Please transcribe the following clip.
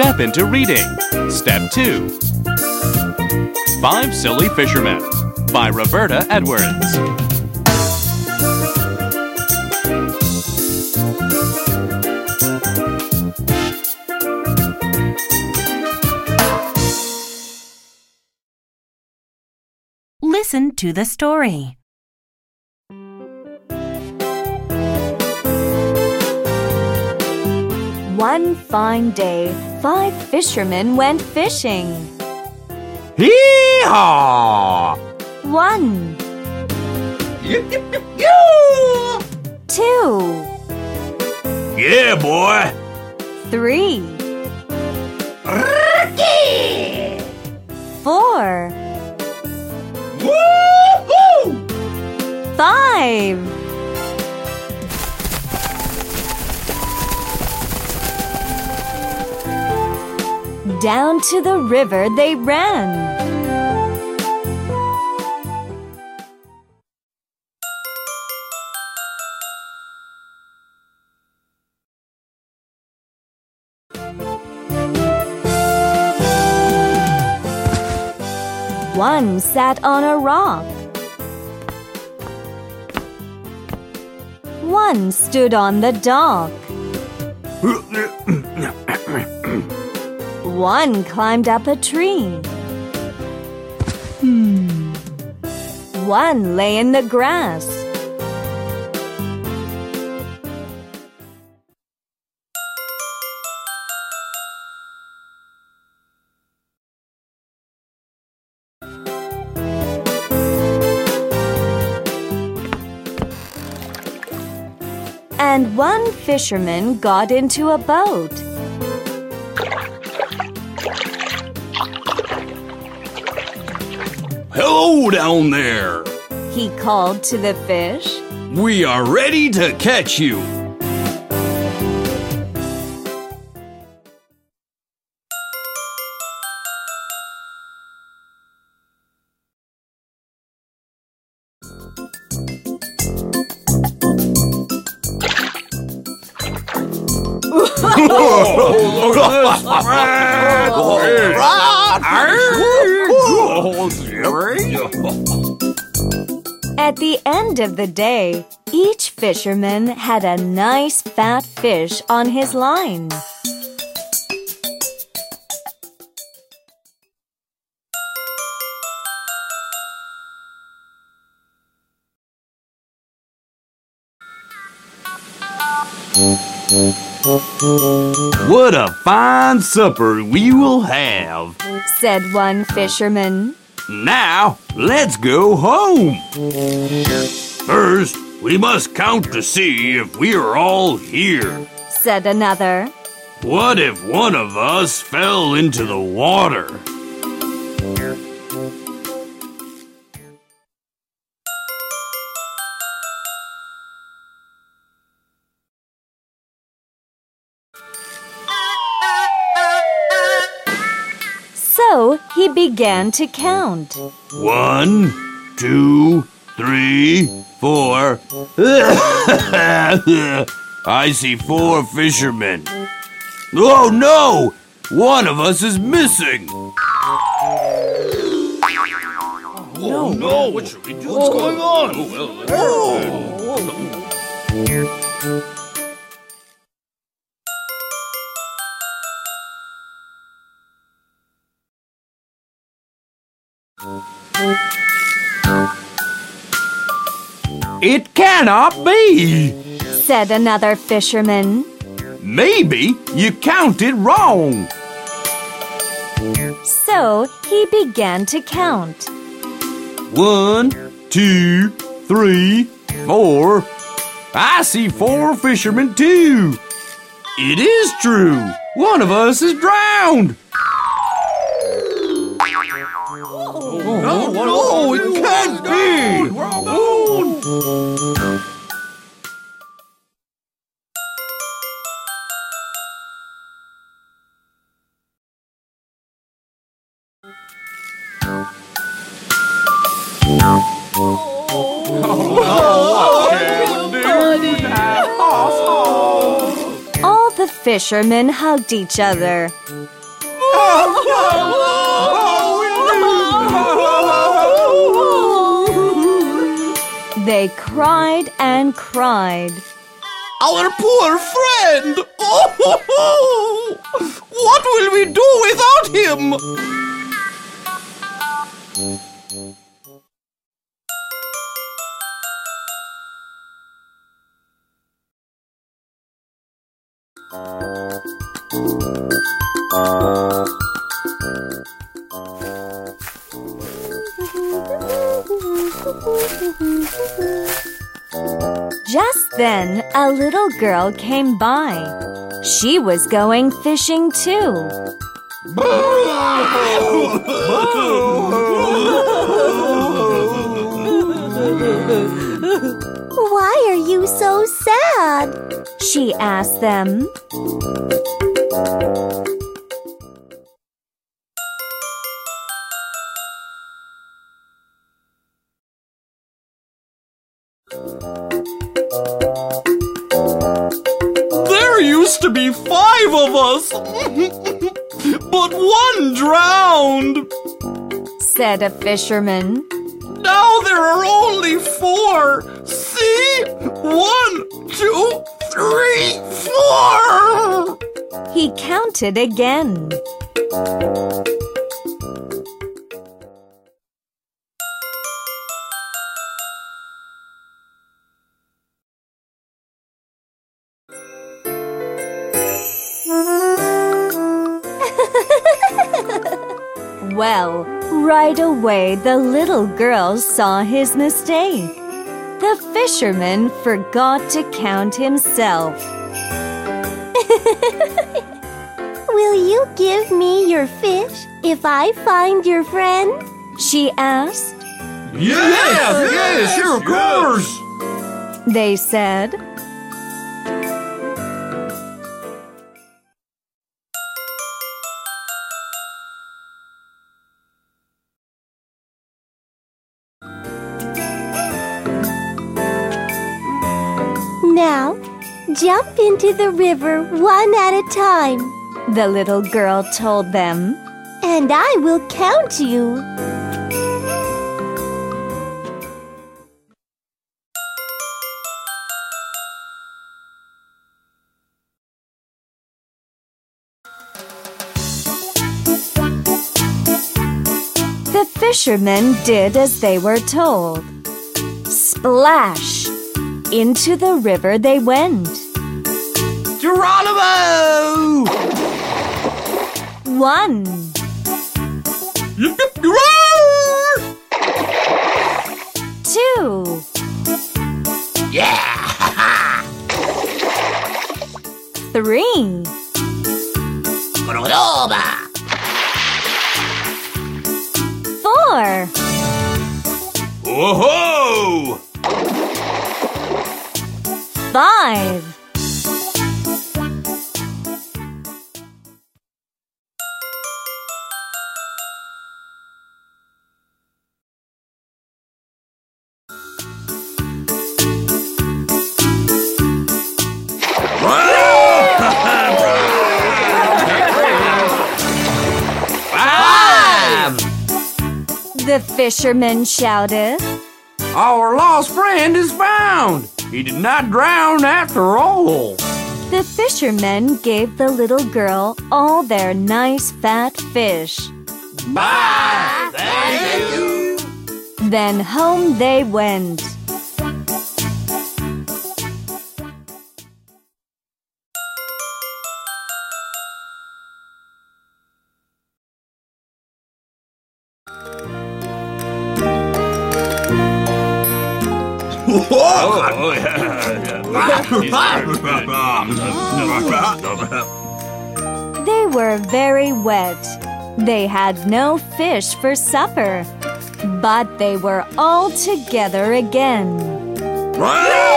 Step into reading. Step 2. Five Silly Fishermen by Roberta Edwards. Listen to the story. One fine day, five fishermen went fishing. Hee-haw! One, two, Yeah, boy! three, four, Woo-hoo! five. Down to the river they ran. One sat on a rock. One stood on the dock. One climbed up a tree. Hmm. One lay in the grass. And one fisherman got into a boat. Hello down there! He called to the fish. We are ready to catch you! At the end of the day, each fisherman had a nice fat fish on his line. What a fine supper we will have! Said one fisherman. Now, let's go home! First, we must count to see if we are all here. Said another. What if one of us fell into the water? Began to count. One, two, three, four. I see four fishermen. Oh no! One of us is missing! Oh no! What should we do? What's going on? Oh, It cannot be! Said another fisherman. Maybe you counted wrong. So he began to count. One, two, three, four. I see four fishermen too. It is true. One of us is drowned. No, no, no it can't be! All the fishermen hugged each other. They cried and cried. Our poor friend! Oh, what will we do without him? Just then, a little girl came by. She was going fishing too. Why are you so sad? She asked them. Used to be five of us, but one drowned. said a fisherman. Now there are only four. See? One, two, three, four. He counted again. Well, right away the little girl saw his mistake. The fisherman forgot to count himself. Will you give me your fish if I find your friend? She asked. Yes, yes, sure, of course. They said. Now, jump into the river one at a time, The little girl told them. and I will count you. The fishermen did as they were told. Splash! Into the river they went. Geronimo! One, Yip, yip, two, Yeah! three, four, Whoa! Five. The fishermen shouted. Our lost friend is found. He did not drown after all. The fishermen gave the little girl all their nice fat fish. Bye! Thank you! Then home they went. They were very wet. They had no fish for supper. But they were all together again. Bravo!